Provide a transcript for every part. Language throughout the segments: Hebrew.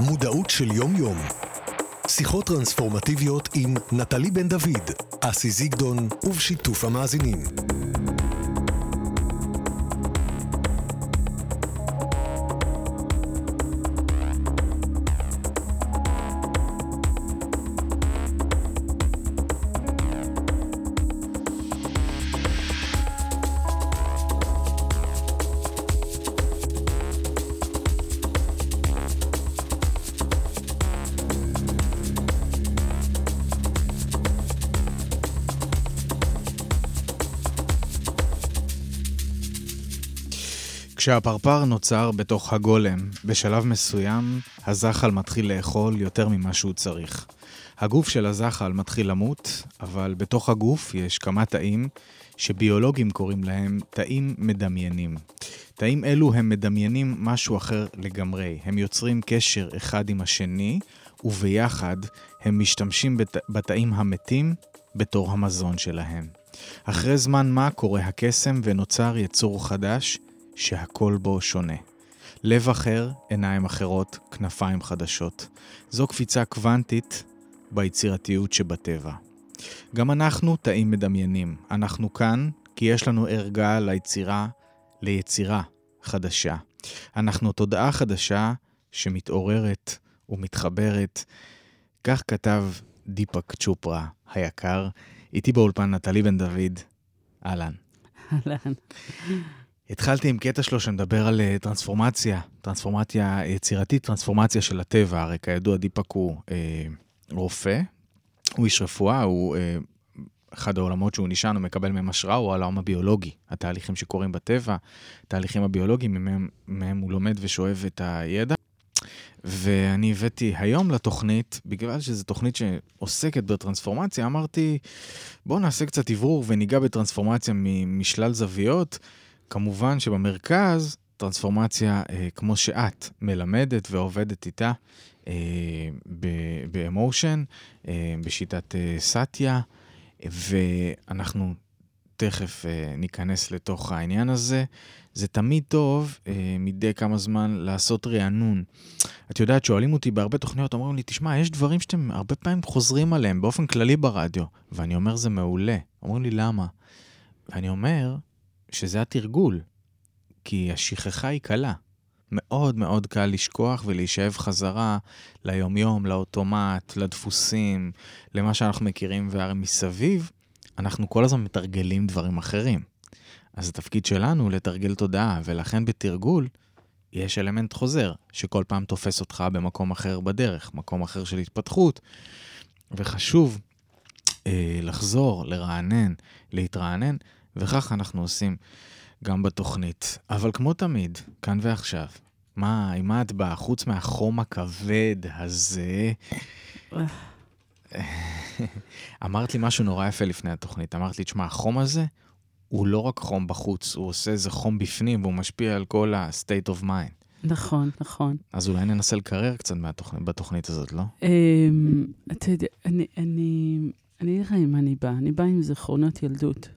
מודעות של יום-יום. שיחות טרנספורמטיביות עם נטלי בן דוד, אסי זיגדון ובשיתוף המאזינים. כשהפרפר נוצר בתוך הגולם, בשלב מסוים הזחל מתחיל לאכול יותר ממה שהוא צריך. הגוף של הזחל מתחיל למות, אבל בתוך הגוף יש כמה תאים שביולוגים קוראים להם תאים מדמיינים. תאים אלו הם מדמיינים משהו אחר לגמרי. הם יוצרים קשר אחד עם השני, וביחד הם משתמשים בת... בתאים המתים בתור המזון שלהם. אחרי זמן מה קורה הקסם ונוצר יצור חדש שהכל בו שונה. לב אחר, עיניים אחרות, כנפיים חדשות. זו קפיצה קוונטית ביצירתיות שבטבע. גם אנחנו תאים מדמיינים. אנחנו כאן כי יש לנו ערגה ליצירה, ליצירה חדשה. אנחנו תודעה חדשה שמתעוררת ומתחברת. כך כתב דיפק צ'ופרה היקר. איתי באולפן נטלי בן דוד. אהלן. אהלן. התחלתי עם קטע שלו שמדבר על אה, טרנספורמציה, טרנספורמציה יצירתית, טרנספורמציה של הטבע. הרי כידוע דיפק הוא אה, רופא, הוא איש רפואה, הוא אה, אחד העולמות שהוא נשען, הוא מקבל מהם השראה, הוא העולם הביולוגי. התהליכים שקורים בטבע, התהליכים הביולוגיים, מהם, מהם הוא לומד ושואב את הידע. ואני הבאתי היום לתוכנית, בגלל שזו תוכנית שעוסקת בטרנספורמציה, אמרתי, בואו נעשה קצת עברור וניגע בטרנספורמציה משלל זוויות. כמובן שבמרכז, טרנספורמציה אה, כמו שאת מלמדת ועובדת איתה אה, באמושן, אה, בשיטת אה, סאטיה, ואנחנו תכף אה, ניכנס לתוך העניין הזה. זה תמיד טוב אה, מדי כמה זמן לעשות רענון. את יודעת, שואלים אותי בהרבה תוכניות, אומרים לי, תשמע, יש דברים שאתם הרבה פעמים חוזרים עליהם באופן כללי ברדיו, ואני אומר, זה מעולה. אומרים לי, למה? ואני אומר, שזה התרגול, כי השכחה היא קלה. מאוד מאוד קל לשכוח ולהישאב חזרה ליומיום, לאוטומט, לדפוסים, למה שאנחנו מכירים, והרי מסביב אנחנו כל הזמן מתרגלים דברים אחרים. אז התפקיד שלנו לתרגל תודעה, ולכן בתרגול יש אלמנט חוזר, שכל פעם תופס אותך במקום אחר בדרך, מקום אחר של התפתחות, וחשוב אה, לחזור, לרענן, להתרענן, וכך אנחנו עושים גם בתוכנית. אבל כמו תמיד, כאן ועכשיו, מה, עם מה את באה? חוץ מהחום הכבד הזה... אמרת לי משהו נורא יפה לפני התוכנית. אמרת לי, תשמע, החום הזה הוא לא רק חום בחוץ, הוא עושה איזה חום בפנים והוא משפיע על כל ה-state of mind. נכון, נכון. אז אולי ננסה לקרר קצת מהתוכנית, בתוכנית הזאת, לא? אמ, אתה יודע, אני אגיד לך עם מה אני באה. אני באה עם זיכרונות ילדות.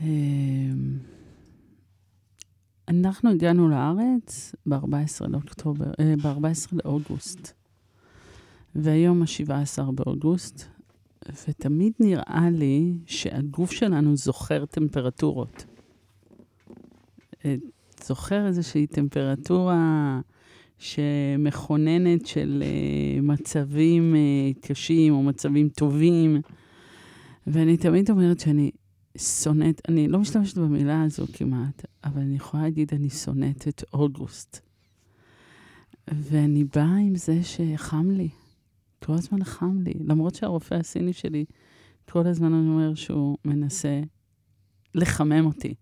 אמ, אנחנו הגענו לארץ ב-14 לאוקטובר, אה, ב-14 לאוגוסט, והיום ה-17 באוגוסט, ותמיד נראה לי שהגוף שלנו זוכר טמפרטורות. אה, זוכר איזושהי טמפרטורה שמכוננת של אה, מצבים קשים או מצבים טובים, ואני תמיד אומרת שאני שונאת, אני לא משתמשת במילה הזו כמעט, אבל אני יכולה להגיד, אני שונאת את אוגוסט. ואני באה עם זה שחם לי. כל הזמן חם לי. למרות שהרופא הסיני שלי, כל הזמן אני אומר שהוא מנסה לחמם אותי.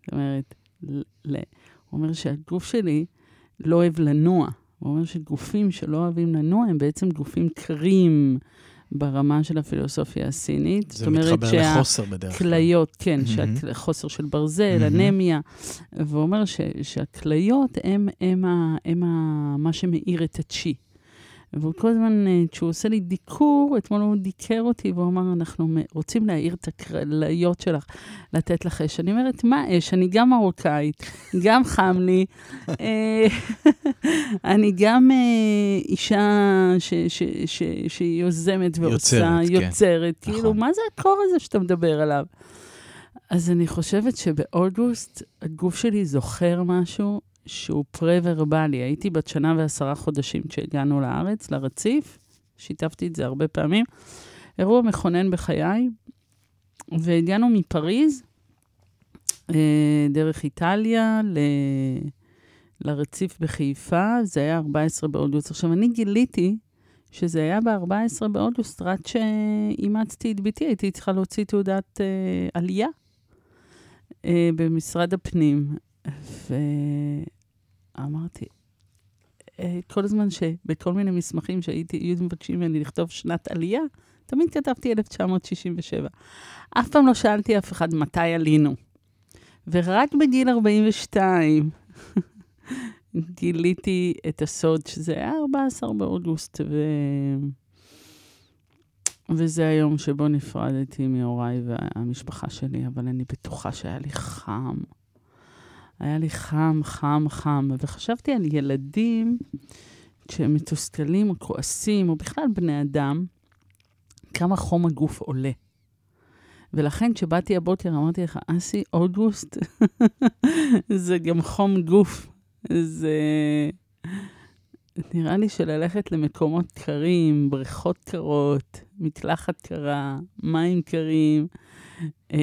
זאת אומרת, ל- הוא אומר שהגוף שלי לא אוהב לנוע. הוא אומר שגופים שלא אוהבים לנוע הם בעצם גופים קרים, ברמה של הפילוסופיה הסינית. זה מתחבר שה... לחוסר בדרך כלל. כליות, כן, mm-hmm. חוסר של ברזל, mm-hmm. אנמיה. והוא אומר ש, שהכליות הם, הם, הם, הם מה שמאיר את הצ'י. והוא כל הזמן, אה, כשהוא עושה לי דיקור, אתמול הוא דיקר אותי, והוא אמר, אנחנו רוצים להאיר את הכליות שלך, לתת לך אש. אני אומרת, מה אש? אני גם מרוקאית, גם חם לי, אה, אני גם אה, אישה שהיא יוזמת ועושה, יוצרת, כן. יוצרת. כן. כאילו, נכון. מה זה הקור הזה שאתה מדבר עליו? אז אני חושבת שבאוגוסט הגוף שלי זוכר משהו שהוא פרה-ורבלי. הייתי בת שנה ועשרה חודשים כשהגענו לארץ, לרציף, שיתפתי את זה הרבה פעמים. אירוע מכונן בחיי, והגענו מפריז, אה, דרך איטליה, ל... לרציף בחיפה, זה היה 14 באוגוסט. עכשיו, אני גיליתי שזה היה ב-14 באוגוסט, רק שאימצתי את ביתי, הייתי צריכה להוציא תעודת אה, עלייה אה, במשרד הפנים. ואמרתי, אה, כל הזמן שבכל מיני מסמכים שהיו מבקשים ממני לכתוב שנת עלייה, תמיד כתבתי 1967. אף פעם לא שאלתי אף אחד מתי עלינו. ורק בגיל 42 גיליתי את הסוד, שזה היה 14 באוגוסט, ו... וזה היום שבו נפרדתי מהוריי והמשפחה שלי, אבל אני בטוחה שהיה לי חם. היה לי חם, חם, חם. וחשבתי על ילדים כשהם מתוסכלים או כועסים, או בכלל בני אדם, כמה חום הגוף עולה. ולכן כשבאתי הבוקר אמרתי לך, אסי, אוגוסט זה גם חום גוף. זה... נראה לי שללכת למקומות קרים, בריכות קרות, מקלחת קרה, מים קרים, אה,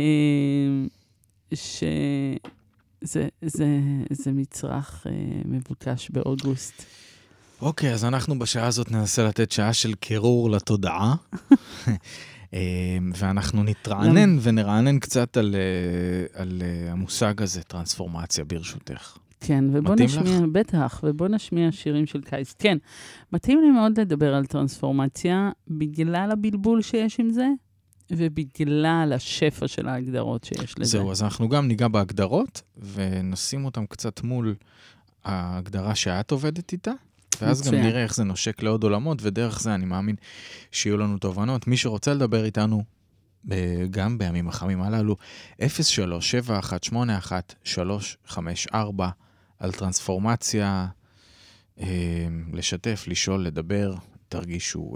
שזה זה, זה מצרך אה, מבוקש באוגוסט. אוקיי, okay, אז אנחנו בשעה הזאת ננסה לתת שעה של קירור לתודעה. אה, ואנחנו נתרענן ונרענן קצת על, על המושג הזה, טרנספורמציה, ברשותך. כן, ובוא נשמיע, לך? בטח, ובוא נשמיע שירים של קייס. כן, מתאים לי מאוד לדבר על טרנספורמציה, בגלל הבלבול שיש עם זה, ובגלל השפע של ההגדרות שיש לזה. זהו, אז אנחנו גם ניגע בהגדרות, ונשים אותן קצת מול ההגדרה שאת עובדת איתה. ואז מצוין. גם נראה איך זה נושק לעוד עולמות, ודרך זה אני מאמין שיהיו לנו תובנות. מי שרוצה לדבר איתנו, גם בימים החמים הללו, 03-7181-354, על טרנספורמציה, אה, לשתף, לשאול, לדבר, תרגישו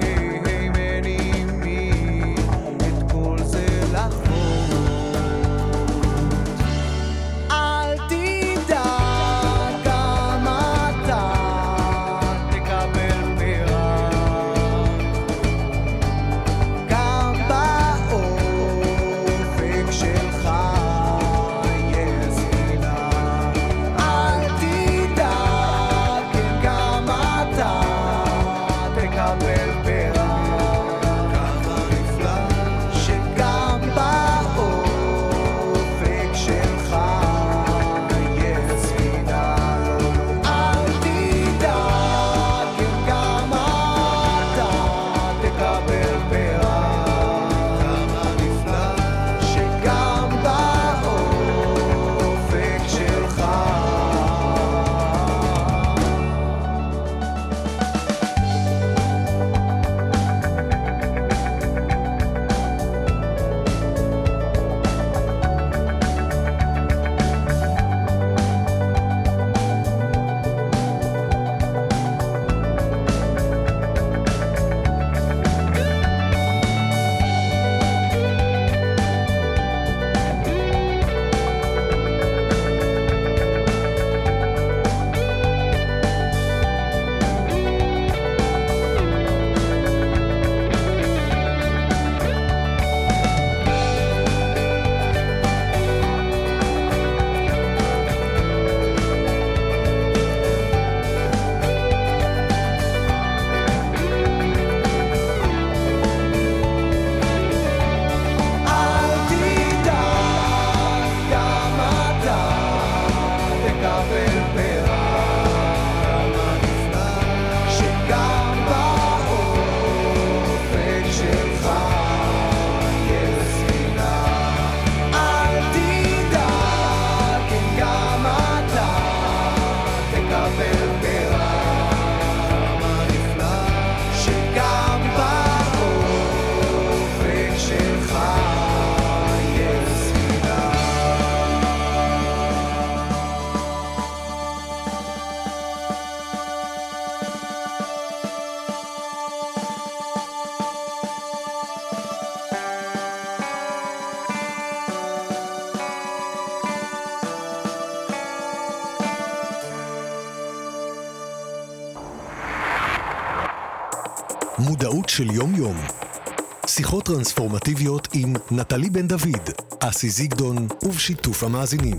טרנספורמטיביות עם נטלי בן דוד, אסי זיגדון ובשיתוף המאזינים.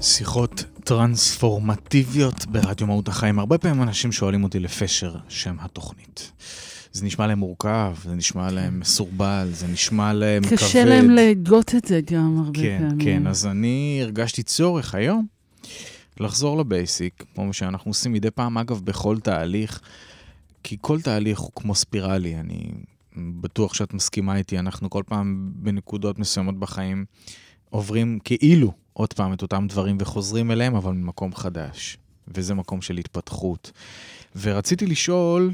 שיחות טרנספורמטיביות ברדיו מהות החיים. הרבה פעמים אנשים שואלים אותי לפשר שם התוכנית. זה נשמע להם מורכב, זה נשמע להם מסורבל, זה נשמע להם קשה כבד. קשה להם להגות את זה גם הרבה כן, פעמים. כן, אז אני הרגשתי צורך היום לחזור לבייסיק, כמו שאנחנו עושים מדי פעם, אגב, בכל תהליך, כי כל תהליך הוא כמו ספירלי, אני בטוח שאת מסכימה איתי, אנחנו כל פעם בנקודות מסוימות בחיים עוברים כאילו עוד פעם את אותם דברים וחוזרים אליהם, אבל ממקום חדש, וזה מקום של התפתחות. ורציתי לשאול,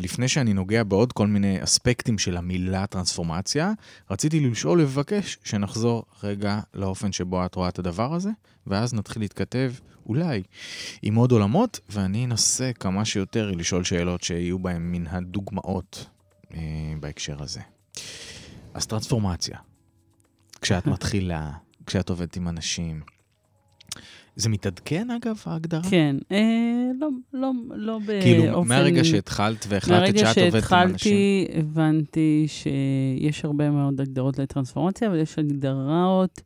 לפני שאני נוגע בעוד כל מיני אספקטים של המילה טרנספורמציה, רציתי לשאול ולבקש שנחזור רגע לאופן שבו את רואה את הדבר הזה, ואז נתחיל להתכתב, אולי, עם עוד עולמות, ואני אנסה כמה שיותר לשאול שאלות שיהיו בהן מן הדוגמאות אה, בהקשר הזה. אז טרנספורמציה, כשאת מתחילה, כשאת עובדת עם אנשים, זה מתעדכן אגב, ההגדרה? כן, אה, לא, לא, לא באופן... כאילו, מהרגע שהתחלת והחלטת שאת עובדת עם אנשים. מהרגע שהתחלתי, הבנתי שיש הרבה מאוד הגדרות לטרנספורמציה, אבל יש הגדרות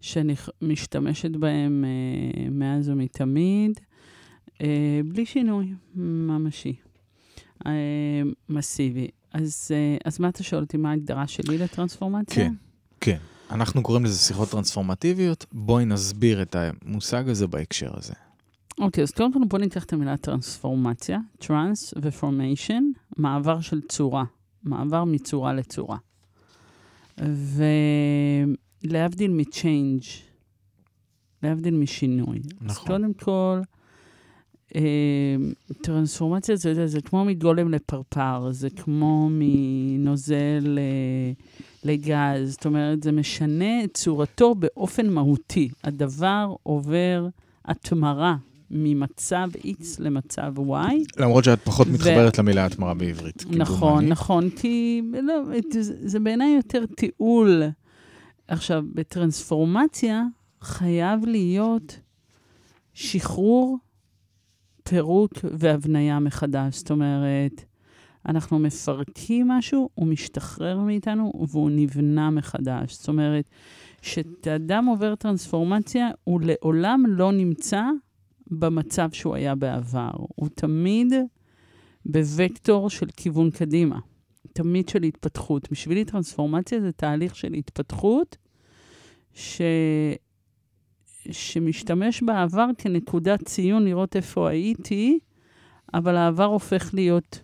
שאני משתמשת בהן אה, מאז ומתמיד, אה, בלי שינוי ממשי, אה, מסיבי. אז, אה, אז מה אתה שואל אותי, מה ההגדרה שלי לטרנספורמציה? כן, כן. אנחנו קוראים לזה שיחות טרנספורמטיביות. בואי נסביר את המושג הזה בהקשר הזה. אוקיי, okay, אז קודם כל בואו ניקח את המילה טרנספורמציה, טרנס ופורמיישן, מעבר של צורה, מעבר מצורה לצורה. ולהבדיל מצ'יינג', להבדיל משינוי. נכון. אז קודם כל, אה, טרנספורמציה זה, זה כמו מגולם לפרפר, זה כמו מנוזל אה, לגז, זאת אומרת, זה משנה את צורתו באופן מהותי. הדבר עובר התמרה ממצב X למצב Y. למרות שאת פחות ו... מתחברת למילה התמרה בעברית. נכון, כדומני. נכון, כי לא, זה, זה בעיניי יותר תיעול. עכשיו, בטרנספורמציה חייב להיות שחרור, פירוק והבניה מחדש. זאת אומרת, אנחנו מפרקים משהו, הוא משתחרר מאיתנו והוא נבנה מחדש. זאת אומרת, כשאדם עובר טרנספורמציה, הוא לעולם לא נמצא במצב שהוא היה בעבר. הוא תמיד בוקטור של כיוון קדימה, תמיד של התפתחות. בשבילי טרנספורמציה זה תהליך של התפתחות ש... שמשתמש בעבר כנקודת ציון לראות איפה הייתי, אבל העבר הופך להיות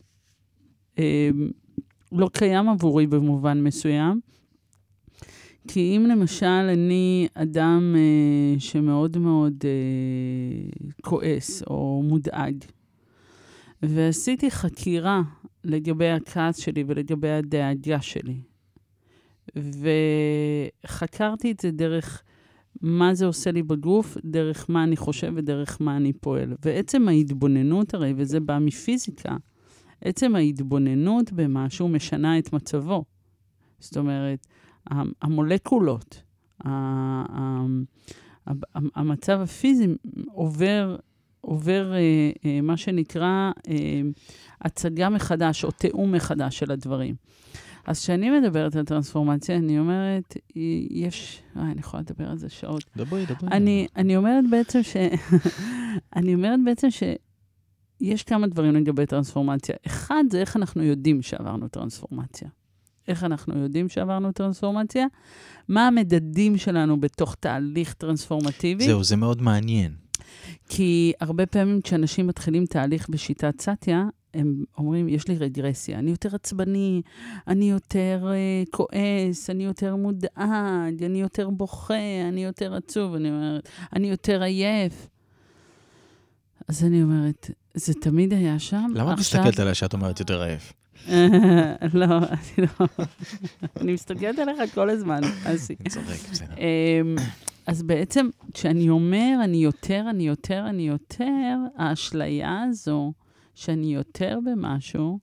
לא קיים עבורי במובן מסוים. כי אם למשל אני אדם אה, שמאוד מאוד אה, כועס או מודאג, ועשיתי חקירה לגבי הכעס שלי ולגבי הדאגה שלי, וחקרתי את זה דרך מה זה עושה לי בגוף, דרך מה אני חושב ודרך מה אני פועל. ועצם ההתבוננות הרי, וזה בא מפיזיקה, עצם ההתבוננות במשהו משנה את מצבו. זאת אומרת, המולקולות, המצב הפיזי עובר, עובר אה, אה, מה שנקרא אה, הצגה מחדש או תיאום מחדש של הדברים. אז כשאני מדברת על טרנספורמציה, אני אומרת, יש... אה, אני יכולה לדבר על זה שעות. דברי, דברי. אני, אני אומרת בעצם ש... אני אומרת בעצם שיש כמה דברים לגבי טרנספורמציה. אחד, זה איך אנחנו יודעים שעברנו טרנספורמציה. איך אנחנו יודעים שעברנו טרנספורמציה? מה המדדים שלנו בתוך תהליך טרנספורמטיבי? זהו, זה מאוד מעניין. כי הרבה פעמים כשאנשים מתחילים תהליך בשיטת סאטיה, הם אומרים, יש לי רגרסיה, אני יותר עצבני, אני יותר uh, כועס, אני יותר מודאג, אני יותר בוכה, אני יותר עצוב, אני אומרת, אני יותר עייף. אז אני אומרת, זה תמיד היה שם. למה את. מסתכלת עליה שאת אומרת יותר עייף? לא, אני לא... אני מסתכלת עליך כל הזמן, אסי. אני צוחק, בסדר. אמ, אז בעצם, כשאני אומר, אני יותר, אני יותר, אני יותר, האשליה הזו, שאני יותר במשהו,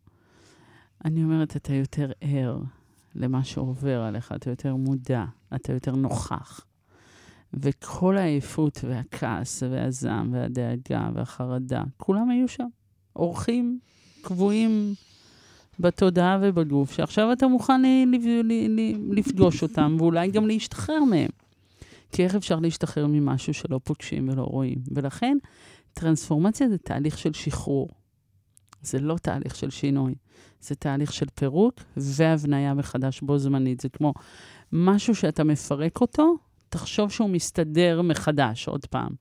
אני אומרת, אתה יותר ער למה שעובר עליך, אתה יותר מודע, אתה יותר נוכח. וכל העייפות והכעס והזעם והדאגה והחרדה, כולם היו שם. אורחים קבועים בתודעה ובגוף, שעכשיו אתה מוכן לפגוש אותם, ואולי גם להשתחרר מהם. כי איך אפשר להשתחרר ממשהו שלא פוגשים ולא רואים? ולכן, טרנספורמציה זה תהליך של שחרור. זה לא תהליך של שינוי, זה תהליך של פירוק והבניה מחדש בו זמנית. זה כמו משהו שאתה מפרק אותו, תחשוב שהוא מסתדר מחדש עוד פעם.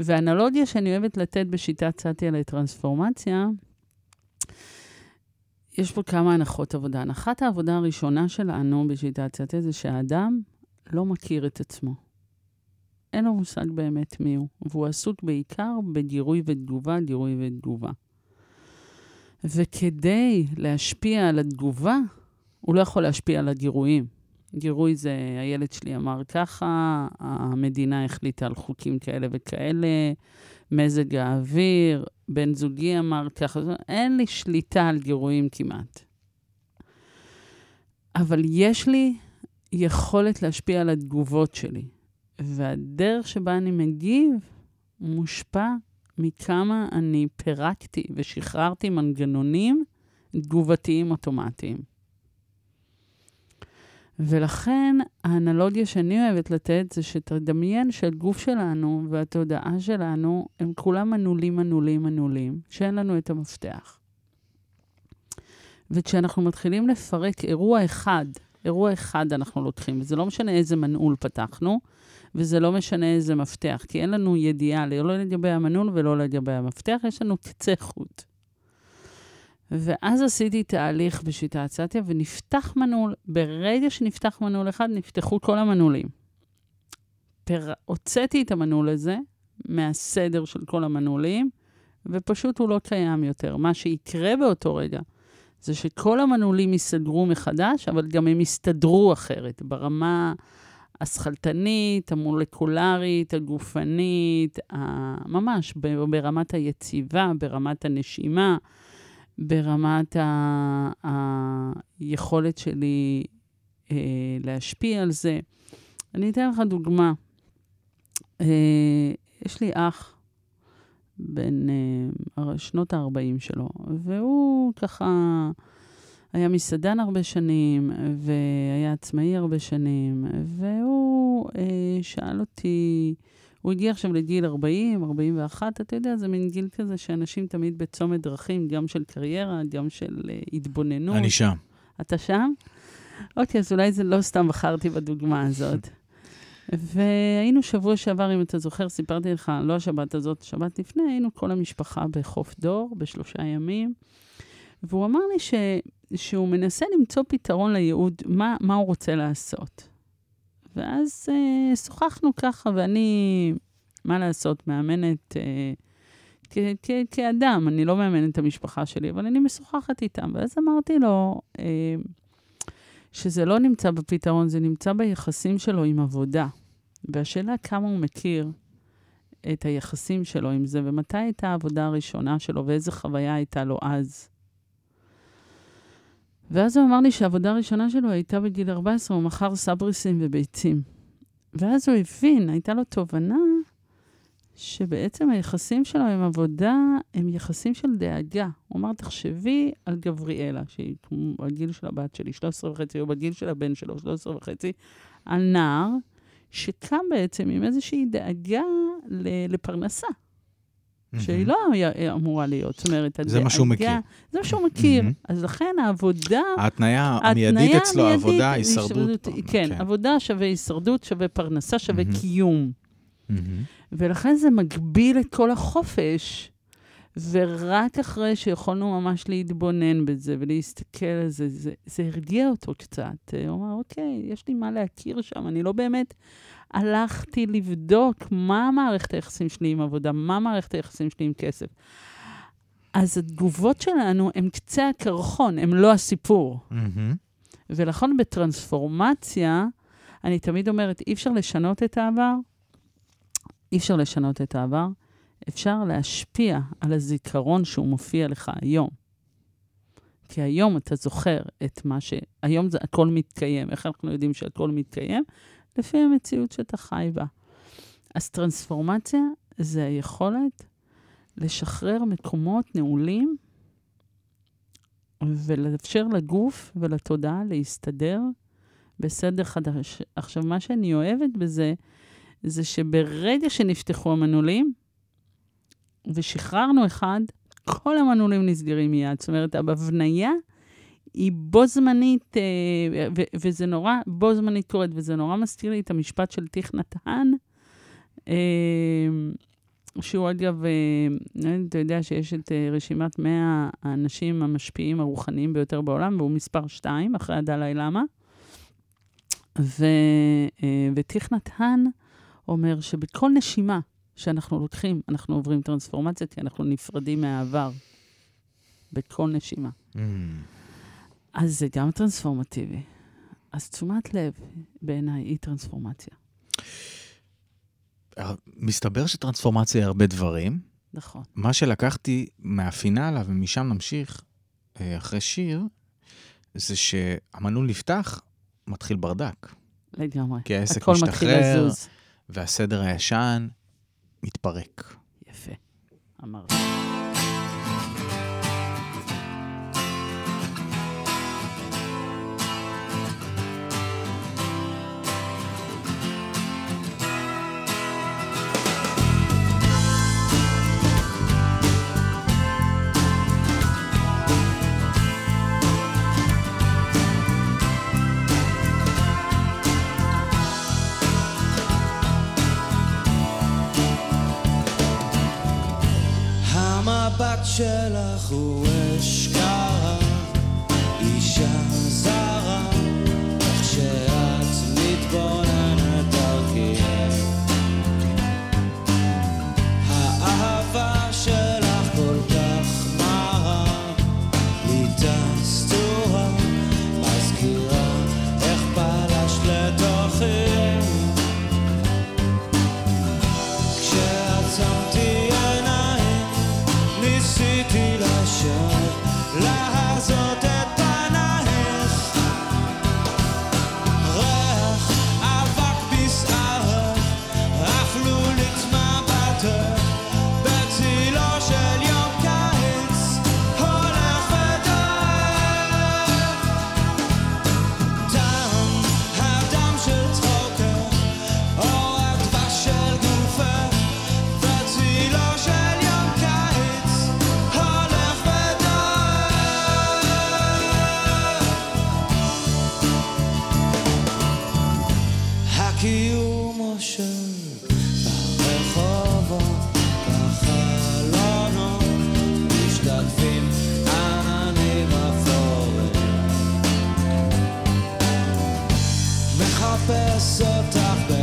ואנלוגיה שאני אוהבת לתת בשיטת סטיה לטרנספורמציה, יש פה כמה הנחות עבודה. הנחת העבודה הראשונה שלנו בשיטת סטיה זה שהאדם לא מכיר את עצמו. אין לו מושג באמת מי הוא, והוא עסוק בעיקר בגירוי ותגובה, גירוי ותגובה. וכדי להשפיע על התגובה, הוא לא יכול להשפיע על הגירויים. גירוי זה, הילד שלי אמר ככה, המדינה החליטה על חוקים כאלה וכאלה, מזג האוויר, בן זוגי אמר ככה, אין לי שליטה על גירויים כמעט. אבל יש לי יכולת להשפיע על התגובות שלי, והדרך שבה אני מגיב מושפע מכמה אני פירקתי ושחררתי מנגנונים תגובתיים אוטומטיים. ולכן האנלוגיה שאני אוהבת לתת זה שתדמיין שהגוף שלנו והתודעה שלנו הם כולם מנעולים, מנעולים, מנעולים, שאין לנו את המפתח. וכשאנחנו מתחילים לפרק אירוע אחד, אירוע אחד אנחנו לוקחים, וזה לא משנה איזה מנעול פתחנו, וזה לא משנה איזה מפתח, כי אין לנו ידיעה לא לגבי המנעול ולא לגבי המפתח, יש לנו קצה חוט. ואז עשיתי תהליך בשיטת סטיה, ונפתח מנעול. ברגע שנפתח מנעול אחד, נפתחו כל המנעולים. פר... הוצאתי את המנעול הזה מהסדר של כל המנעולים, ופשוט הוא לא קיים יותר. מה שיקרה באותו רגע זה שכל המנעולים יסדרו מחדש, אבל גם הם יסתדרו אחרת, ברמה השכלתנית, המולקולרית, הגופנית, ממש ברמת היציבה, ברמת הנשימה. ברמת ה... היכולת שלי אה, להשפיע על זה. אני אתן לך דוגמה. אה, יש לי אח בן אה, שנות ה-40 שלו, והוא ככה היה מסעדן הרבה שנים, והיה עצמאי הרבה שנים, והוא אה, שאל אותי, הוא הגיע עכשיו לגיל 40, 41, אתה יודע, זה מין גיל כזה שאנשים תמיד בצומת דרכים, גם של קריירה, גם של uh, התבוננות. אני שם. אתה שם? אוקיי, אז אולי זה לא סתם בחרתי בדוגמה הזאת. והיינו שבוע שעבר, אם אתה זוכר, סיפרתי לך, לא השבת הזאת, שבת לפני, היינו כל המשפחה בחוף דור, בשלושה ימים. והוא אמר לי ש... שהוא מנסה למצוא פתרון לייעוד, מה, מה הוא רוצה לעשות. ואז אה, שוחחנו ככה, ואני, מה לעשות, מאמנת אה, כ- כ- כאדם, אני לא מאמנת את המשפחה שלי, אבל אני משוחחת איתם. ואז אמרתי לו אה, שזה לא נמצא בפתרון, זה נמצא ביחסים שלו עם עבודה. והשאלה כמה הוא מכיר את היחסים שלו עם זה, ומתי הייתה העבודה הראשונה שלו, ואיזה חוויה הייתה לו אז. ואז הוא אמר לי שהעבודה הראשונה שלו הייתה בגיל 14, הוא מכר סבריסים וביצים. ואז הוא הבין, הייתה לו תובנה, שבעצם היחסים שלו עם עבודה הם יחסים של דאגה. הוא אמר, תחשבי על גבריאלה, שהיא בגיל של הבת שלי, 13 וחצי, או בגיל של הבן שלו, 13 וחצי, על נער שקם בעצם עם איזושהי דאגה לפרנסה. שהיא לא אמורה להיות. זאת אומרת, זה מה שהוא מכיר. זה מה שהוא מכיר. אז לכן העבודה... ההתניה המיידית אצלו, עבודה, הישרדות. כן, כן, עבודה שווה הישרדות, שווה פרנסה, שווה קיום. ולכן זה מגביל את כל החופש. ורק אחרי שיכולנו ממש להתבונן בזה ולהסתכל על זה, זה, זה הרגיע אותו קצת. הוא אמר, אוקיי, יש לי מה להכיר שם, אני לא באמת הלכתי לבדוק מה מערכת היחסים שלי עם עבודה, מה מערכת היחסים שלי עם כסף. אז התגובות שלנו הן קצה הקרחון, הן לא הסיפור. Mm-hmm. ולכן בטרנספורמציה, אני תמיד אומרת, אי אפשר לשנות את העבר, אי אפשר לשנות את העבר, אפשר להשפיע על הזיכרון שהוא מופיע לך היום. כי היום אתה זוכר את מה ש... היום זה הכל מתקיים. איך אנחנו יודעים שהכל מתקיים? לפי המציאות שאתה חי בה. אז טרנספורמציה זה היכולת לשחרר מקומות נעולים ולאפשר לגוף ולתודעה להסתדר בסדר חדש. עכשיו, מה שאני אוהבת בזה, זה שברגע שנפתחו המנעולים ושחררנו אחד, כל המנעולים נסגרים מיד. זאת אומרת, הבבניה היא בו זמנית, אה, ו- וזה נורא, בו זמנית קורית, וזה נורא מזכיר לי את המשפט של תיך נתן, אה, שהוא אגב, אה, אתה יודע שיש את רשימת 100 האנשים המשפיעים הרוחניים ביותר בעולם, והוא מספר 2, אחרי הדלאי למה. ותיך נתן אומר שבכל נשימה שאנחנו לוקחים, אנחנו עוברים טרנספורמציה, כי אנחנו נפרדים מהעבר. בכל נשימה. Mm. אז זה גם טרנספורמטיבי. אז תשומת לב, בעיניי, היא טרנספורמציה. מסתבר שטרנספורמציה היא הרבה דברים. נכון. מה שלקחתי מהפינאלה, ומשם נמשיך אה, אחרי שיר, זה שהמנעול נפתח, מתחיל ברדק. לגמרי. כי העסק משתחרר, והסדר הישן מתפרק. יפה, אמרת. So soft off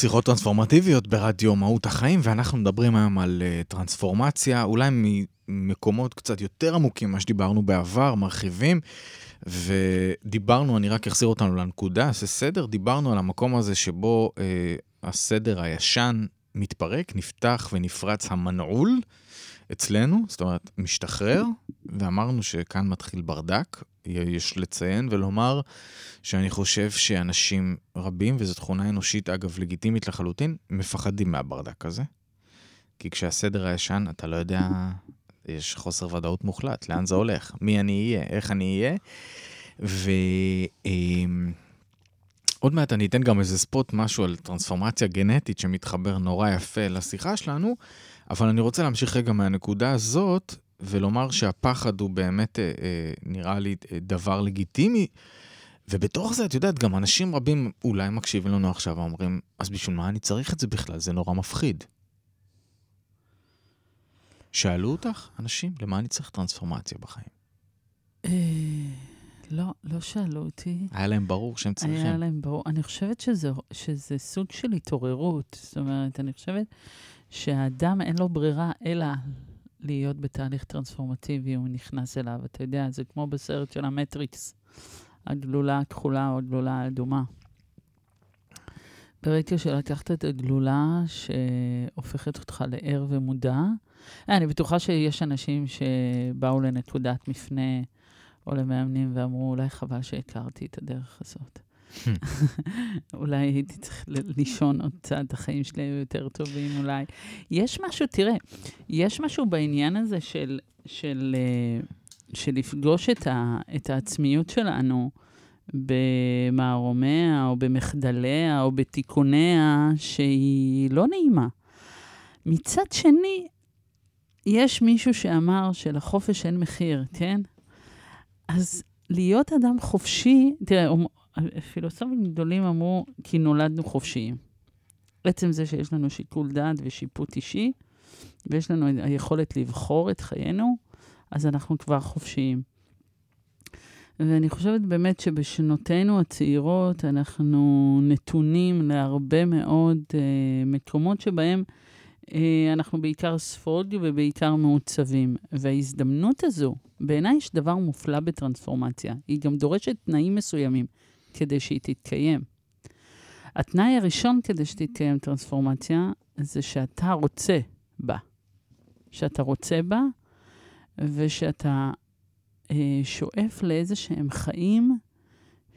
שיחות טרנספורמטיביות ברדיו מהות החיים, ואנחנו מדברים היום על uh, טרנספורמציה, אולי ממקומות קצת יותר עמוקים ממה שדיברנו בעבר, מרחיבים, ודיברנו, אני רק אחזיר אותנו לנקודה, זה סדר, דיברנו על המקום הזה שבו uh, הסדר הישן מתפרק, נפתח ונפרץ המנעול אצלנו, זאת אומרת, משתחרר, ואמרנו שכאן מתחיל ברדק. יש לציין ולומר שאני חושב שאנשים רבים, וזו תכונה אנושית, אגב, לגיטימית לחלוטין, מפחדים מהברדק הזה. כי כשהסדר הישן, אתה לא יודע, יש חוסר ודאות מוחלט, לאן זה הולך, מי אני אהיה, איך אני אהיה. ו... אמ, מעט אני אתן גם איזה ספוט, משהו על טרנספורמציה גנטית שמתחבר נורא יפה לשיחה שלנו, אבל אני רוצה להמשיך רגע מהנקודה הזאת ולומר שהפחד הוא באמת, אה, אה, נראה לי, אה, דבר לגיטימי. ובתוך זה, את יודעת, גם אנשים רבים אולי מקשיבים לנו עכשיו ואומרים, אז בשביל מה אני צריך את זה בכלל? זה נורא מפחיד. שאלו אותך, אנשים, למה אני צריך טרנספורמציה בחיים? לא, לא שאלו אותי. היה להם ברור שהם צריכים. היה להם ברור. אני חושבת שזה, שזה סוג של התעוררות. זאת אומרת, אני חושבת שהאדם אין לו ברירה אלא להיות בתהליך טרנספורמטיבי, הוא נכנס אליו. אתה יודע, זה כמו בסרט של המטריקס, הגלולה הכחולה או הגלולה האדומה. ברגע שלקחת את הגלולה שהופכת אותך לער ומודע, אני בטוחה שיש אנשים שבאו לנקודת מפנה או למאמנים ואמרו, אולי חבל שהכרתי את הדרך הזאת. אולי הייתי צריך לישון עוד קצת, החיים שלי היו יותר טובים אולי. יש משהו, תראה, יש משהו בעניין הזה של, של, אה, של לפגוש את, ה, את העצמיות שלנו במערומיה או במחדליה או בתיקוניה, שהיא לא נעימה. מצד שני, יש מישהו שאמר שלחופש אין מחיר, כן? אז להיות אדם חופשי, תראה, פילוסופים גדולים אמרו כי נולדנו חופשיים. עצם זה שיש לנו שיקול דעת ושיפוט אישי, ויש לנו היכולת לבחור את חיינו, אז אנחנו כבר חופשיים. ואני חושבת באמת שבשנותינו הצעירות אנחנו נתונים להרבה מאוד uh, מקומות שבהם uh, אנחנו בעיקר ספוג ובעיקר מעוצבים. וההזדמנות הזו, בעיניי יש דבר מופלא בטרנספורמציה. היא גם דורשת תנאים מסוימים. כדי שהיא תתקיים. התנאי הראשון כדי שתתקיים טרנספורמציה זה שאתה רוצה בה. שאתה רוצה בה ושאתה אה, שואף לאיזה שהם חיים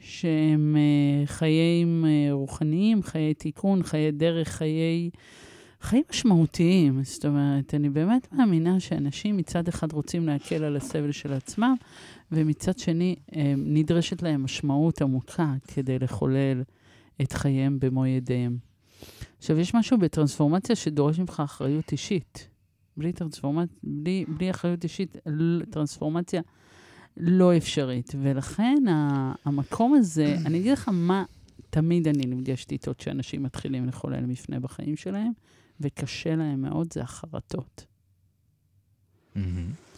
שהם אה, חיים אה, רוחניים, חיי תיקון, חיי דרך, חיי... חיים משמעותיים. זאת אומרת, אני באמת מאמינה שאנשים מצד אחד רוצים להקל על הסבל של עצמם, ומצד שני אה, נדרשת להם משמעות עמוקה כדי לחולל את חייהם במו ידיהם. עכשיו, יש משהו בטרנספורמציה שדורש ממך אחריות אישית. בלי, טרנספורמציה, בלי, בלי אחריות אישית, טרנספורמציה לא אפשרית. ולכן המקום הזה, אני אגיד לך מה תמיד אני נפגשת איתו כשאנשים מתחילים לחולל מפנה בחיים שלהם, וקשה להם מאוד, זה החרטות. Mm-hmm.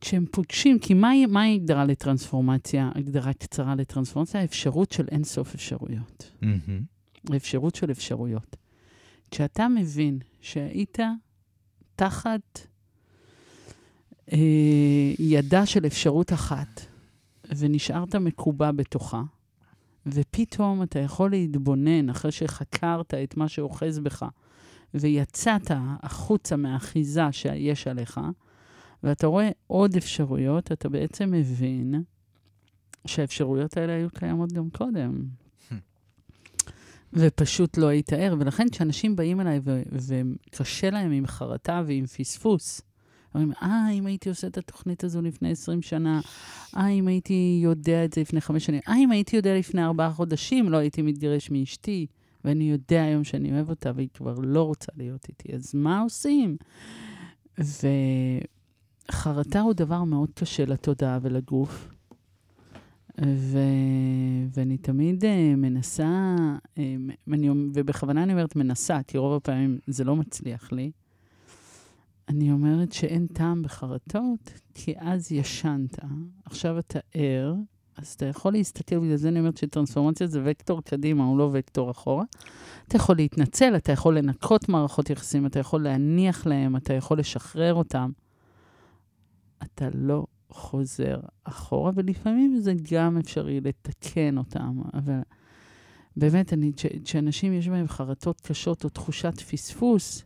כשהם פוגשים, כי מהי מה ההגדרה לטרנספורמציה, הגדרה קצרה לטרנספורמציה? האפשרות של אינסוף אפשרויות. Mm-hmm. האפשרות של אפשרויות. כשאתה מבין שהיית תחת אה, ידה של אפשרות אחת, ונשארת מקובע בתוכה, ופתאום אתה יכול להתבונן אחרי שחקרת את מה שאוחז בך, ויצאת החוצה מהאחיזה שיש עליך, ואתה רואה עוד אפשרויות, אתה בעצם מבין שהאפשרויות האלה היו קיימות גם קודם. ופשוט לא היית ער. ולכן כשאנשים באים אליי ו- וקשה להם עם חרטה ועם פספוס, אומרים, אה, אם הייתי עושה את התוכנית הזו לפני 20 שנה, אה, אם הייתי יודע את זה לפני חמש שנים, אה, אם הייתי יודע לפני ארבעה חודשים, לא הייתי מתגרש מאשתי, ואני יודע היום שאני אוהב אותה והיא כבר לא רוצה להיות איתי, אז מה עושים? ו... חרטה הוא דבר מאוד קשה לתודעה ולגוף, ו... ואני תמיד uh, מנסה, uh, אני, ובכוונה אני אומרת מנסה, כי רוב הפעמים זה לא מצליח לי. אני אומרת שאין טעם בחרטות, כי אז ישנת, עכשיו אתה ער, אז אתה יכול להסתכל, בגלל זה אני אומרת שטרנספורמציה זה וקטור קדימה, הוא לא וקטור אחורה. אתה יכול להתנצל, אתה יכול לנקות מערכות יחסים, אתה יכול להניח להם, אתה יכול לשחרר אותם. אתה לא חוזר אחורה, ולפעמים זה גם אפשרי לתקן אותם, אבל באמת, אני, כשאנשים יש בהם חרטות קשות או תחושת פספוס,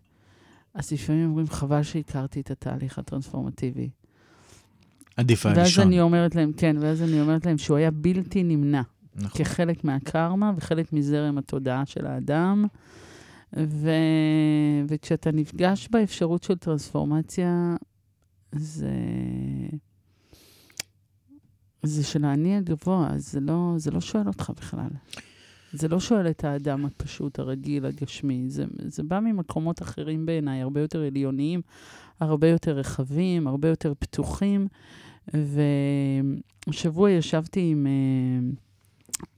אז לפעמים אומרים, חבל שהכרתי את התהליך הטרנספורמטיבי. עדיף ואז הראשון. אני אומרת להם, כן, ואז אני אומרת להם שהוא היה בלתי נמנע, נכון. כחלק מהקרמה וחלק מזרם התודעה של האדם. ו... וכשאתה נפגש באפשרות של טרנספורמציה, זה... זה של האני הגבוה, זה לא, זה לא שואל אותך בכלל. זה לא שואל את האדם הפשוט, הרגיל, הגשמי. זה, זה בא ממקומות אחרים בעיניי, הרבה יותר עליוניים, הרבה יותר רחבים, הרבה יותר פתוחים. והשבוע ישבתי עם, אה,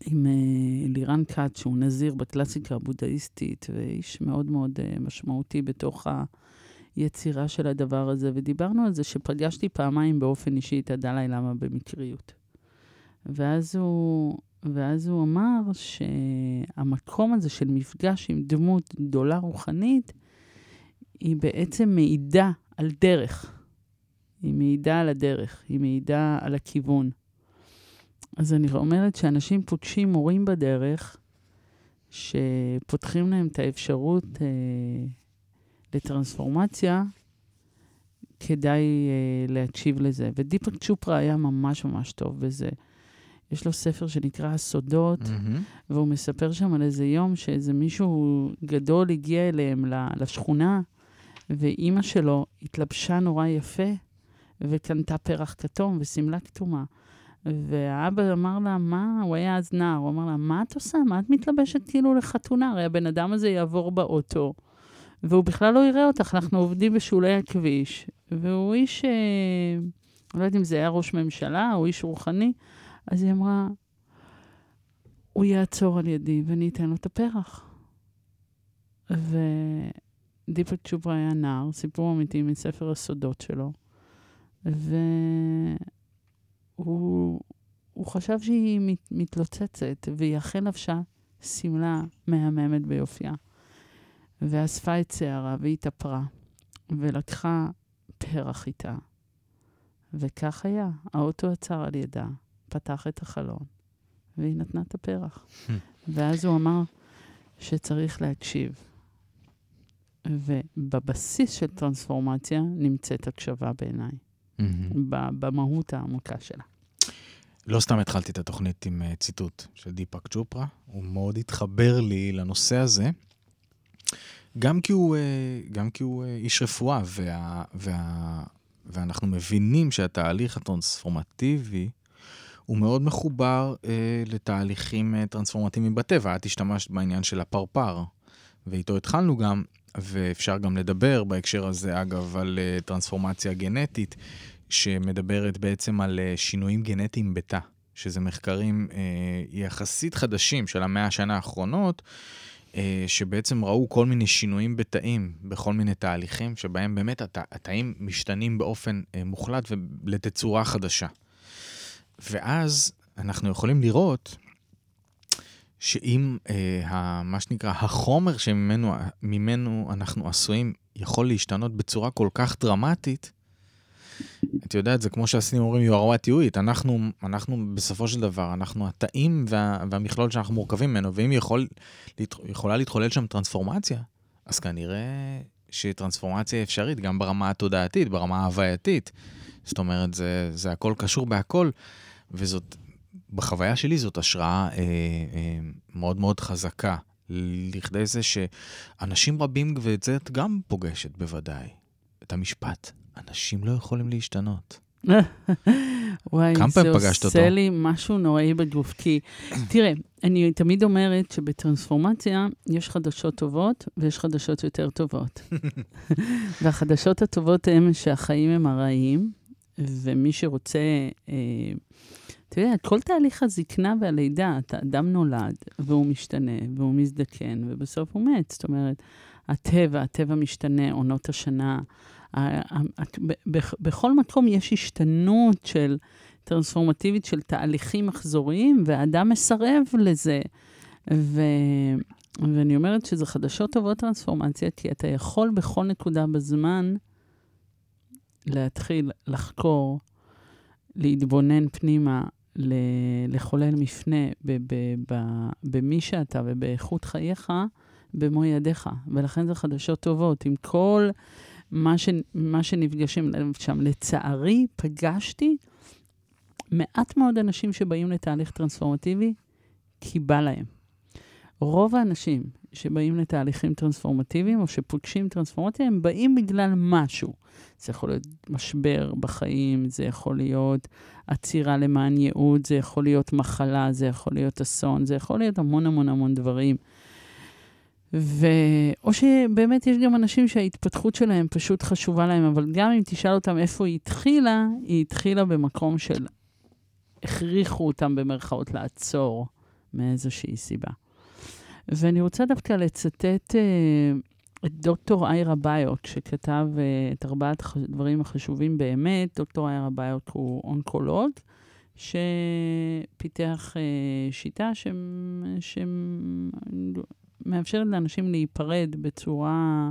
עם אה, לירן כץ, שהוא נזיר בקלאסיקה הבודהיסטית, ואיש מאוד מאוד אה, משמעותי בתוך היצירה של הדבר הזה, ודיברנו על זה שפגשתי פעמיים באופן אישי את הדלאי למה במקריות. ואז הוא, ואז הוא אמר שהמקום הזה של מפגש עם דמות גדולה רוחנית, היא בעצם מעידה על דרך. היא מעידה על הדרך, היא מעידה על הכיוון. אז אני אומרת שאנשים פוגשים מורים בדרך, שפותחים להם את האפשרות אה, לטרנספורמציה, כדאי אה, להקשיב לזה. ודיפק צ'ופרה היה ממש ממש טוב בזה. יש לו ספר שנקרא הסודות, מהמם. והוא מספר שם על איזה יום שאיזה מישהו גדול הגיע אליהם לשכונה, ואימא שלו התלבשה נורא יפה, וקנתה פרח כתום ושמלה כתומה. והאבא אמר לה, מה? הוא היה אז נער, הוא אמר לה, מה את עושה? מה את מתלבשת כאילו לחתונה? הרי הבן אדם הזה יעבור באוטו, והוא בכלל לא יראה אותך, אנחנו עובדים בשולי הכביש. והוא איש, אה, לא יודעת אם זה היה ראש ממשלה או איש רוחני, אז היא אמרה, הוא יעצור על ידי ואני אתן לו את הפרח. ודיפק צ'וברה היה נער, סיפור אמיתי מספר הסודות שלו. והוא הוא חשב שהיא מת, מתלוצצת, והיא אכן לבשה שמלה מהממת ביופייה. ואספה את שערה והתאפרה, ולקחה פרח איתה. וכך היה, האוטו עצר על ידה, פתח את החלון, והיא נתנה את הפרח. ואז הוא אמר שצריך להקשיב. ובבסיס של טרנספורמציה נמצאת הקשבה בעיניי, במהות העמוקה שלה. לא סתם התחלתי את התוכנית עם אה, ציטוט של דיפק צ'ופרה, הוא מאוד התחבר לי לנושא הזה, גם כי הוא, אה, גם כי הוא אה, איש רפואה, וה, וה, ואנחנו מבינים שהתהליך הטרנספורמטיבי הוא מאוד מחובר אה, לתהליכים אה, טרנספורמטיביים בטבע. את השתמשת בעניין של הפרפר, ואיתו התחלנו גם, ואפשר גם לדבר בהקשר הזה, אגב, על טרנספורמציה גנטית. שמדברת בעצם על שינויים גנטיים בתא, שזה מחקרים אה, יחסית חדשים של המאה השנה האחרונות, שבעצם ראו כל מיני שינויים בתאים, בכל מיני תהליכים, שבהם באמת הת, התאים משתנים באופן אה, מוחלט ולתצורה חדשה. ואז אנחנו יכולים לראות שאם אה, מה שנקרא החומר שממנו ממנו אנחנו עשויים יכול להשתנות בצורה כל כך דרמטית, את יודעת, זה כמו שהסינים אומרים, you are what you eat. אנחנו, אנחנו בסופו של דבר, אנחנו התאים וה, והמכלול שאנחנו מורכבים ממנו, ואם יכול, יכולה להתחולל שם טרנספורמציה, אז כנראה שטרנספורמציה אפשרית, גם ברמה התודעתית, ברמה ההווייתית. זאת אומרת, זה, זה הכל קשור בהכל, וזאת, בחוויה שלי זאת השראה אה, אה, מאוד מאוד חזקה, לכדי זה שאנשים רבים, ואת זה את גם פוגשת בוודאי, את המשפט, אנשים לא יכולים להשתנות. וואי, זה עושה אותו? לי משהו נוראי בגוף. כי, תראה, אני תמיד אומרת שבטרנספורמציה יש חדשות טובות ויש חדשות יותר טובות. והחדשות הטובות הן שהחיים הם הרעים, ומי שרוצה... אה, אתה יודע, כל תהליך הזקנה והלידה, אתה אדם נולד, והוא משתנה, והוא מזדקן, ובסוף הוא מת. זאת אומרת, הטבע, הטבע משתנה, עונות השנה. בכל מקום יש השתנות של טרנספורמטיבית של תהליכים מחזוריים, והאדם מסרב לזה. ו... ואני אומרת שזה חדשות טובות טרנספורמציה, כי אתה יכול בכל נקודה בזמן להתחיל לחקור, להתבונן פנימה, ל- לחולל מפנה במי שאתה ובאיכות חייך במו ידיך. ולכן זה חדשות טובות. עם כל מה, ש- מה שנפגשים שם, לצערי, פגשתי מעט מאוד אנשים שבאים לתהליך טרנספורמטיבי, כי בא להם. רוב האנשים שבאים לתהליכים טרנספורמטיביים או שפוגשים טרנספורמציה, הם באים בגלל משהו. זה יכול להיות משבר בחיים, זה יכול להיות עצירה למען ייעוד, זה יכול להיות מחלה, זה יכול להיות אסון, זה יכול להיות המון המון המון דברים. ו... או שבאמת יש גם אנשים שההתפתחות שלהם פשוט חשובה להם, אבל גם אם תשאל אותם איפה היא התחילה, היא התחילה במקום של הכריחו אותם במרכאות לעצור מאיזושהי סיבה. ואני רוצה דווקא לצטט אה, את דוקטור איירה ביוק, שכתב אה, את ארבעת הדברים החשובים באמת. דוקטור איירה ביוק הוא אונקולוג, שפיתח אה, שיטה שמאפשרת לאנשים להיפרד בצורה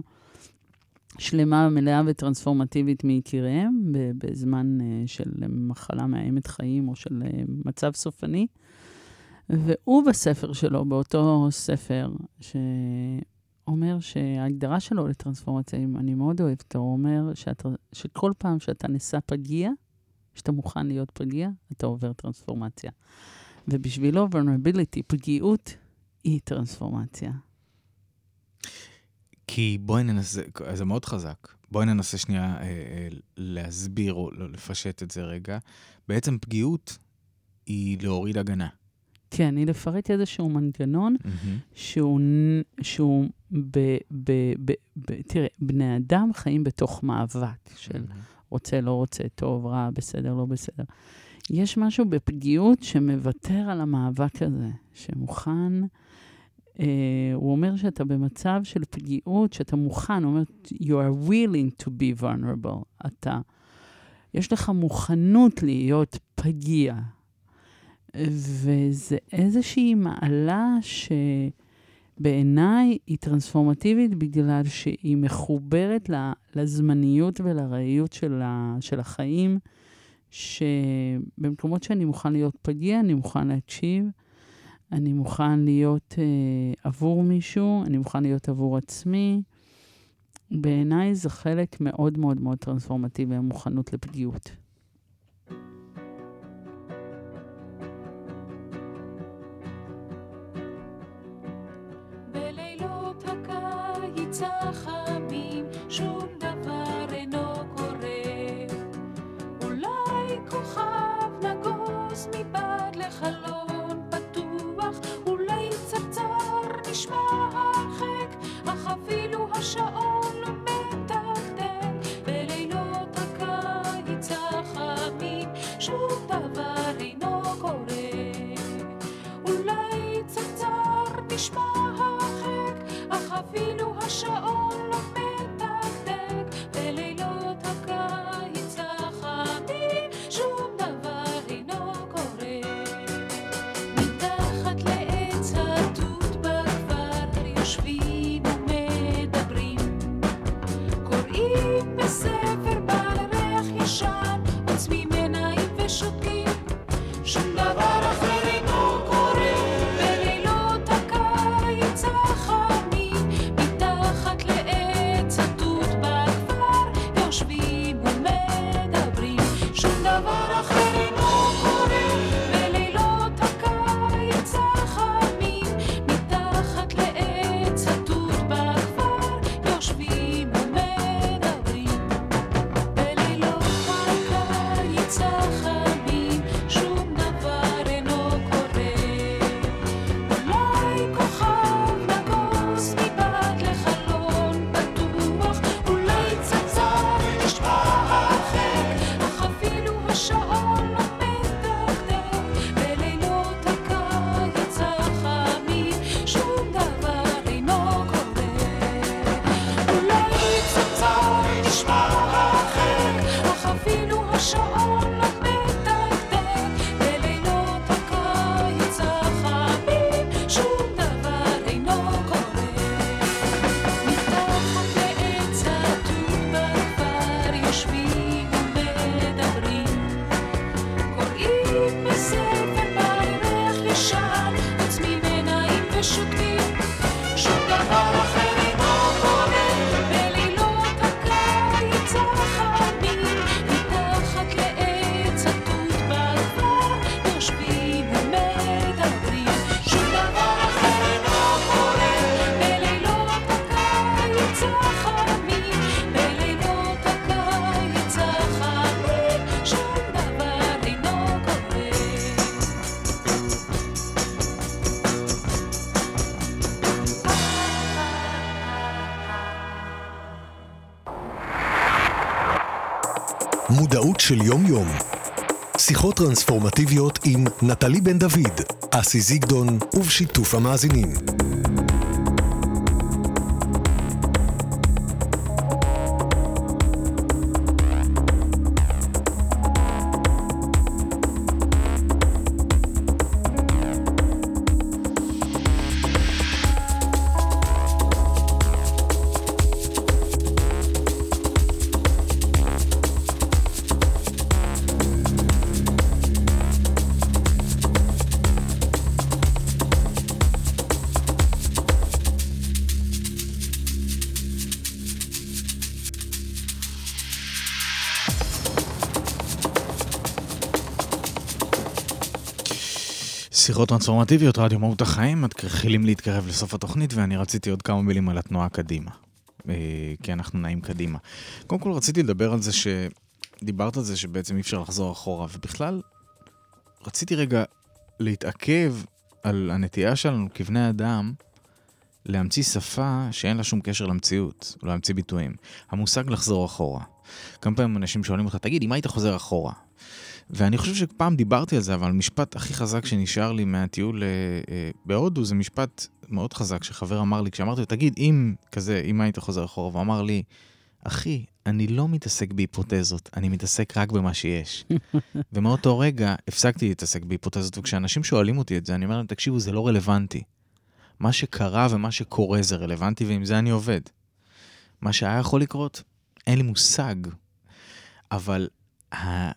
שלמה, מלאה וטרנספורמטיבית מיקיריהם, בזמן של מחלה מאיימת חיים או של מצב סופני. והוא בספר שלו, באותו ספר, שאומר שההגדרה שלו לטרנספורמציה, אני מאוד אוהבת, הוא אומר שאתה, שכל פעם שאתה נשא פגיע, שאתה מוכן להיות פגיע, אתה עובר טרנספורמציה. ובשבילו vulnerability, פגיעות, היא טרנספורמציה. כי בואי ננסה, זה מאוד חזק. בואי ננסה שנייה אה, אה, להסביר או לא, לפשט את זה רגע. בעצם פגיעות היא להוריד הגנה. כן, היא לפרט איזשהו מנגנון mm-hmm. שהוא, שהוא ב, ב, ב, ב, תראה, בני אדם חיים בתוך מאבק של mm-hmm. רוצה, לא רוצה, טוב, רע, בסדר, לא בסדר. יש משהו בפגיעות שמוותר על המאבק הזה, שמוכן, הוא אומר שאתה במצב של פגיעות, שאתה מוכן, הוא אומר, you are willing to be vulnerable. אתה, יש לך מוכנות להיות פגיע, וזה איזושהי מעלה שבעיניי היא טרנספורמטיבית בגלל שהיא מחוברת לזמניות ולראיות של, ה, של החיים, שבמקומות שאני מוכן להיות פגיע, אני מוכן להקשיב, אני מוכן להיות אה, עבור מישהו, אני מוכן להיות עבור עצמי. בעיניי זה חלק מאוד מאוד מאוד טרנספורמטיבי, המוכנות לפגיעות. מתחת ל... של יום-יום. שיחות טרנספורמטיביות עם נטלי בן דוד, אסי זיגדון ובשיתוף המאזינים. שיחות טרנספורמטיביות, רדיו מהות החיים, מתחילים להתקרב לסוף התוכנית ואני רציתי עוד כמה מילים על התנועה קדימה. אה, כי אנחנו נעים קדימה. קודם כל רציתי לדבר על זה שדיברת על זה שבעצם אי אפשר לחזור אחורה, ובכלל רציתי רגע להתעכב על הנטייה שלנו כבני אדם להמציא שפה שאין לה שום קשר למציאות, או להמציא ביטויים. המושג לחזור אחורה. כמה פעמים אנשים שואלים אותך, תגיד, אם היית חוזר אחורה? ואני חושב שפעם דיברתי על זה, אבל המשפט הכי חזק שנשאר לי מהטיול אה, אה, בהודו זה משפט מאוד חזק שחבר אמר לי, כשאמרתי לו, תגיד, אם כזה, אם היית חוזר אחורה, והוא אמר לי, אחי, אני לא מתעסק בהיפותזות, אני מתעסק רק במה שיש. ומאותו רגע הפסקתי להתעסק בהיפותזות, וכשאנשים שואלים אותי את זה, אני אומר להם, תקשיבו, זה לא רלוונטי. מה שקרה ומה שקורה זה רלוונטי, ועם זה אני עובד. מה שהיה יכול לקרות, אין לי מושג. אבל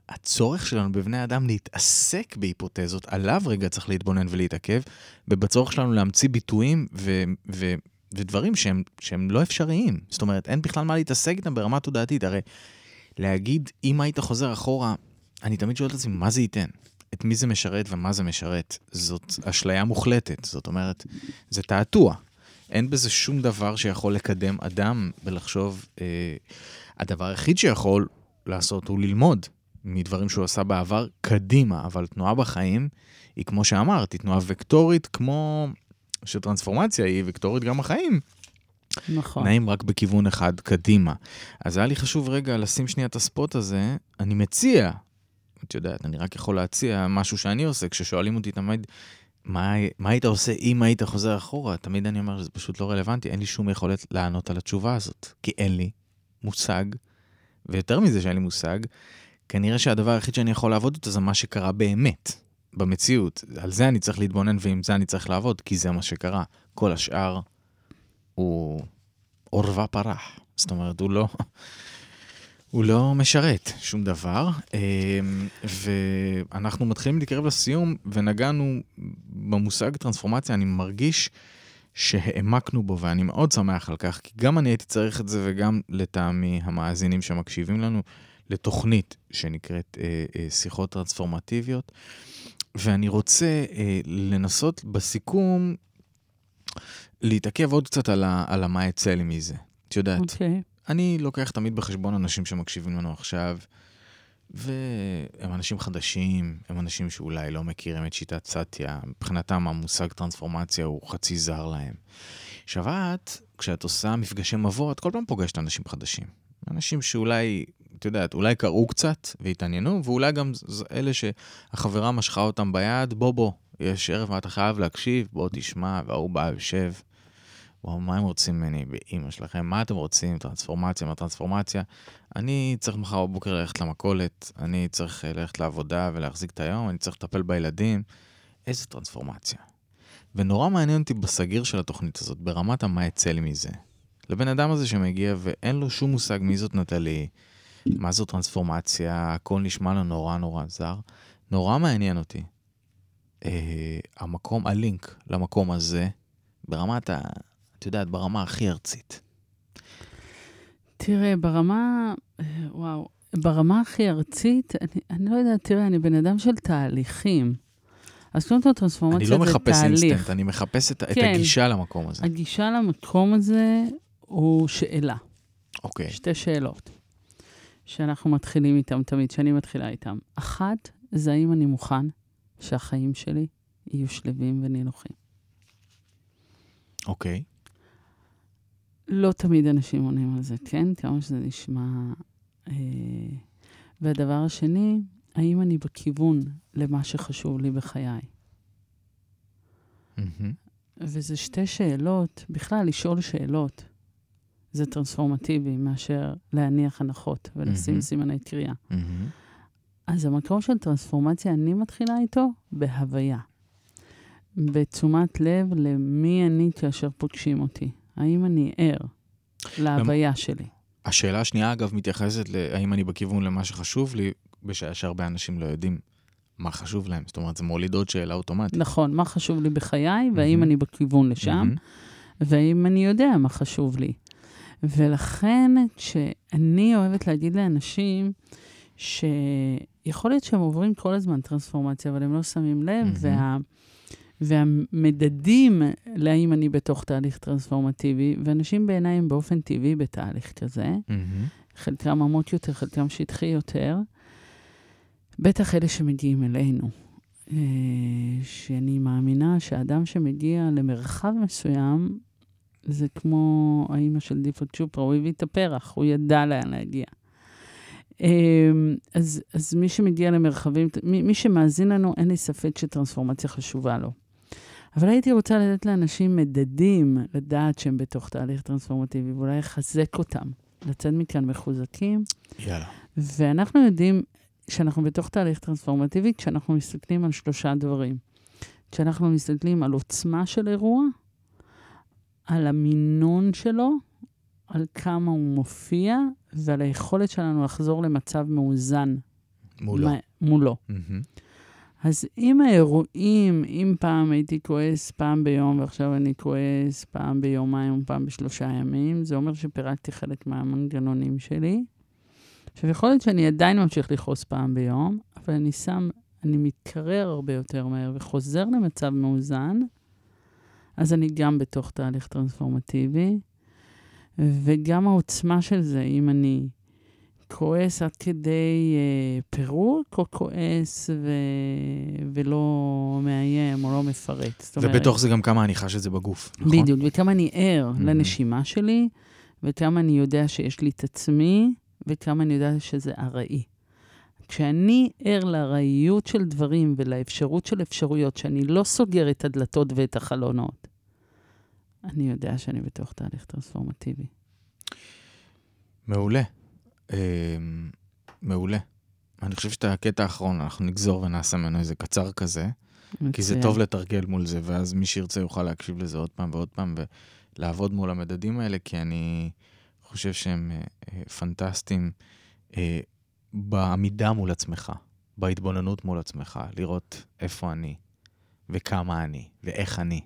הצורך שלנו בבני אדם להתעסק בהיפותזות, עליו רגע צריך להתבונן ולהתעכב, ובצורך שלנו להמציא ביטויים ו- ו- ודברים שהם, שהם לא אפשריים. זאת אומרת, אין בכלל מה להתעסק איתם ברמה תודעתית. הרי להגיד, אם היית חוזר אחורה, אני תמיד שואל את עצמי, מה זה ייתן? את מי זה משרת ומה זה משרת? זאת אשליה מוחלטת. זאת אומרת, זה תעתוע. אין בזה שום דבר שיכול לקדם אדם ולחשוב... אה, הדבר היחיד שיכול לעשות הוא ללמוד מדברים שהוא עשה בעבר קדימה, אבל תנועה בחיים היא, כמו שאמרתי, תנועה וקטורית, כמו שטרנספורמציה היא וקטורית גם בחיים. נכון. נעים רק בכיוון אחד קדימה. אז היה לי חשוב רגע לשים שנייה את הספוט הזה. אני מציע, את יודעת, אני רק יכול להציע משהו שאני עושה, כששואלים אותי תמיד, מה, מה היית עושה אם היית חוזר אחורה? תמיד אני אומר שזה פשוט לא רלוונטי, אין לי שום יכולת לענות על התשובה הזאת, כי אין לי מושג, ויותר מזה שאין לי מושג, כנראה שהדבר היחיד שאני יכול לעבוד איתו זה מה שקרה באמת, במציאות. על זה אני צריך להתבונן ועם זה אני צריך לעבוד, כי זה מה שקרה. כל השאר הוא עורבא פרח. זאת אומרת, הוא לא, הוא לא משרת שום דבר. אמ, ואנחנו מתחילים להתקרב לסיום, ונגענו במושג טרנספורמציה, אני מרגיש שהעמקנו בו, ואני מאוד שמח על כך, כי גם אני הייתי צריך את זה, וגם לטעמי המאזינים שמקשיבים לנו, לתוכנית שנקראת אה, אה, שיחות טרנספורמטיביות. ואני רוצה אה, לנסות בסיכום להתעכב עוד קצת על, ה, על המה יצא לי מזה. את יודעת, אוקיי. אני לוקח תמיד בחשבון אנשים שמקשיבים לנו עכשיו, והם אנשים חדשים, הם אנשים שאולי לא מכירים את שיטת סאטיה, מבחינתם המושג טרנספורמציה הוא חצי זר להם. את, כשאת עושה מפגשי מבוא, את כל פעם פוגשת אנשים חדשים. אנשים שאולי, את יודעת, אולי קראו קצת והתעניינו, ואולי גם אלה שהחברה משכה אותם ביד, בוא בוא, יש ערב מה אתה חייב להקשיב, בוא תשמע, וההוא בא יושב. וואו, מה הם רוצים ממני באימא שלכם? מה אתם רוצים? טרנספורמציה, מה טרנספורמציה? אני צריך מחר בבוקר ללכת למכולת, אני צריך אה, ללכת לעבודה ולהחזיק את היום, אני צריך לטפל בילדים. איזה טרנספורמציה. ונורא מעניין אותי בסגיר של התוכנית הזאת, ברמת המה יצא לי מזה. לבן אדם הזה שמגיע ואין לו שום מושג מי זאת נטלי, מה זו טרנספורמציה, הכל נשמע לו נורא נורא זר. נורא מעניין אותי. אה, המקום, הלינק למקום הזה, ברמת ה... את יודעת, ברמה הכי ארצית. תראה, ברמה, וואו, ברמה הכי ארצית, אני, אני לא יודעת, תראה, אני בן אדם של תהליכים. אז קודם כל אני טרנספורמציה לא זה מחפש תהליך. אינסטנט, אני מחפש את, את כן. הגישה למקום הזה. הגישה למקום הזה הוא שאלה, אוקיי, שתי שאלות, שאנחנו מתחילים איתן תמיד, שאני מתחילה איתן. אחת, זה האם אני מוכן שהחיים שלי יהיו שלווים ונינוחים. אוקיי. לא תמיד אנשים עונים על זה, כן? כמה שזה נשמע... אה... והדבר השני, האם אני בכיוון למה שחשוב לי בחיי? וזה שתי שאלות, בכלל, לשאול שאלות. זה טרנספורמטיבי מאשר להניח הנחות ולשים. סימני קריאה. אז המקום של טרנספורמציה, אני מתחילה איתו בהוויה. בתשומת לב למי אני כאשר פוגשים אותי. האם אני ער להוויה שלי? השאלה השנייה, אגב, מתייחסת להאם אני בכיוון למה שחשוב לי, בשעה שהרבה אנשים לא יודעים מה חשוב להם. זאת אומרת, זה מוליד עוד שאלה אוטומטית. נכון, מה חשוב לי בחיי, והאם מהמם. אני בכיוון לשם, מהמם. והאם אני יודע מה חשוב לי. ולכן, כשאני אוהבת להגיד לאנשים שיכול להיות שהם עוברים כל הזמן טרנספורמציה, אבל הם לא שמים לב, מהמם. וה... והמדדים להאם אני בתוך תהליך טרנספורמטיבי, ואנשים בעיניי הם באופן טבעי בתהליך כזה, מהמם. חלקם עמוק יותר, חלקם שטחי יותר, בטח אלה שמגיעים אלינו. אה, שאני מאמינה שאדם שמגיע למרחב מסוים, זה כמו האימא של דיפות צ'ופרה, הוא הביא את הפרח, הוא ידע לאן להגיע. אה, אז, אז מי שמגיע למרחבים, מי, מי שמאזין לנו, אין לי ספק שטרנספורמציה חשובה לו. אבל הייתי רוצה לתת לאנשים מדדים, לדעת שהם בתוך תהליך טרנספורמטיבי, ואולי לחזק אותם, לצאת מכאן מחוזקים. יאללה. ואנחנו יודעים שאנחנו בתוך תהליך טרנספורמטיבי כשאנחנו מסתכלים על שלושה דברים. כשאנחנו מסתכלים על עוצמה של אירוע, על המינון שלו, על כמה הוא מופיע, ועל היכולת שלנו לחזור למצב מאוזן מולו. מה- מולו. מהמם. אז אם האירועים, אם פעם הייתי כועס פעם ביום ועכשיו אני כועס פעם ביומיים פעם בשלושה ימים, זה אומר שפירקתי חלק מהמנגנונים שלי. עכשיו, יכול להיות שאני עדיין ממשיך לכעוס פעם ביום, אבל אני שם, אני מתקרר הרבה יותר מהר וחוזר למצב מאוזן, אז אני גם בתוך תהליך טרנספורמטיבי, וגם העוצמה של זה, אם אני כועס עד כדי אה, פירוק, או כועס ו... ולא מאיים או לא מפרט. זאת אומרת, ובתוך זה גם כמה אני חש את זה בגוף, נכון? בדיוק, וכמה אני ער Mhm. לנשימה שלי, וכמה אני יודע שיש לי את עצמי, וכמה אני יודע שזה ארעי. כשאני ער לארעיות של דברים ולאפשרות של אפשרויות, שאני לא סוגר את הדלתות ואת החלונות, אני יודע שאני בתוך תהליך טרנספורמטיבי. מעולה. אה, מעולה. אני חושב שאת הקטע האחרון אנחנו נגזור ונעשה ממנו איזה קצר כזה, כי זה מצוין. טוב לתרגל מול זה, ואז מי שירצה יוכל להקשיב לזה עוד פעם ועוד פעם, ולעבוד מול המדדים האלה, כי אני חושב שהם אה, אה, פנטסטיים אה, בעמידה מול עצמך, בהתבוננות מול עצמך, לראות איפה אני, וכמה אני, ואיך אני.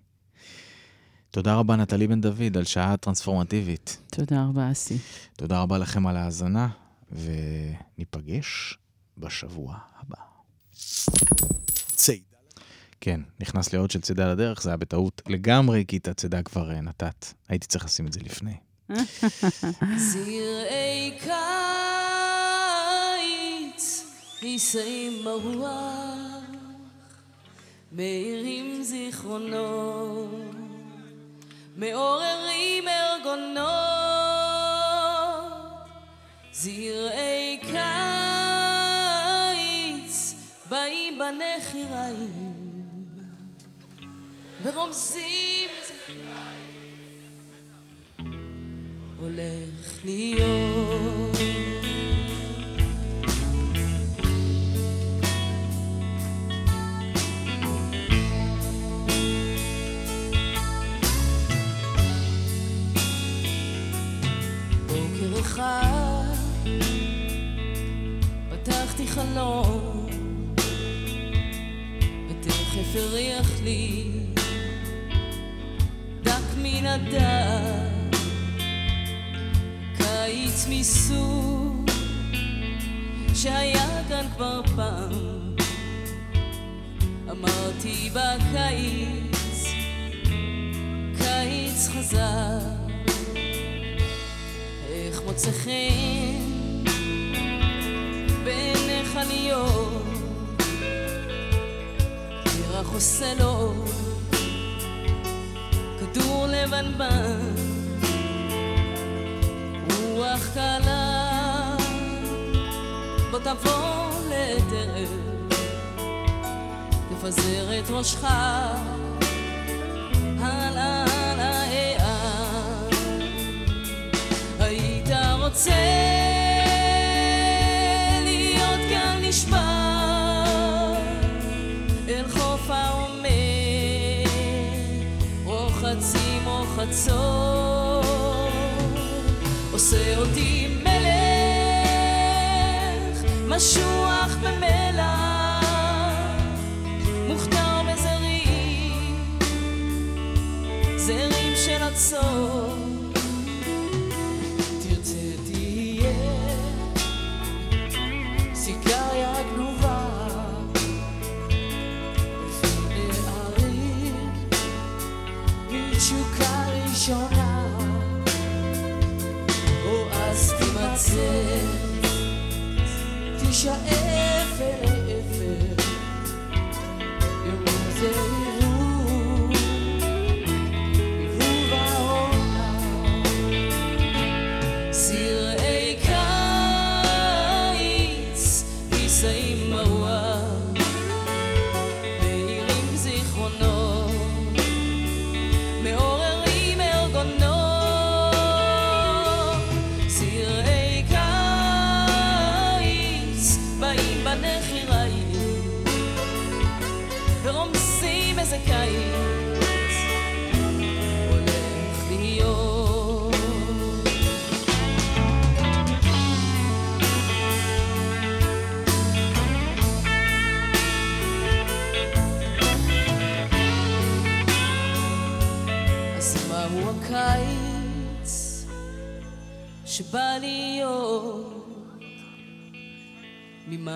תודה רבה, נטלי בן דוד, על שעה טרנספורמטיבית. תודה רבה, אסי. תודה רבה לכם על ההאזנה, וניפגש בשבוע הבא. צידה. כן, נכנס לי עוד של צידה לדרך, זה היה בטעות לגמרי, כי את הצידה כבר אה, נתת. הייתי צריך לשים את זה לפני. זרעי קיץ נישאים ברוח, מאירים זיכרונות, מעוררים ארגונות. זרעי קיץ באים בנחיריים ורומזים זה הולך להיות. הריח לי דק מן הדק קיץ מסוג שהיה כאן כבר פעם. אמרתי בקיץ קיץ חזר איך מוצא חן בעיניך להיות כך עושה לו. כדור לבנבן, רוח קלה, בוא תבוא לטרף, תפזר את ראשך. הלאה לאיעה. אה, אה. היית רוצה עושה אותי מלך משוח במלח deixa eu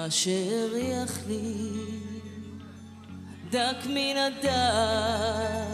אשר יחליף דק מן הדק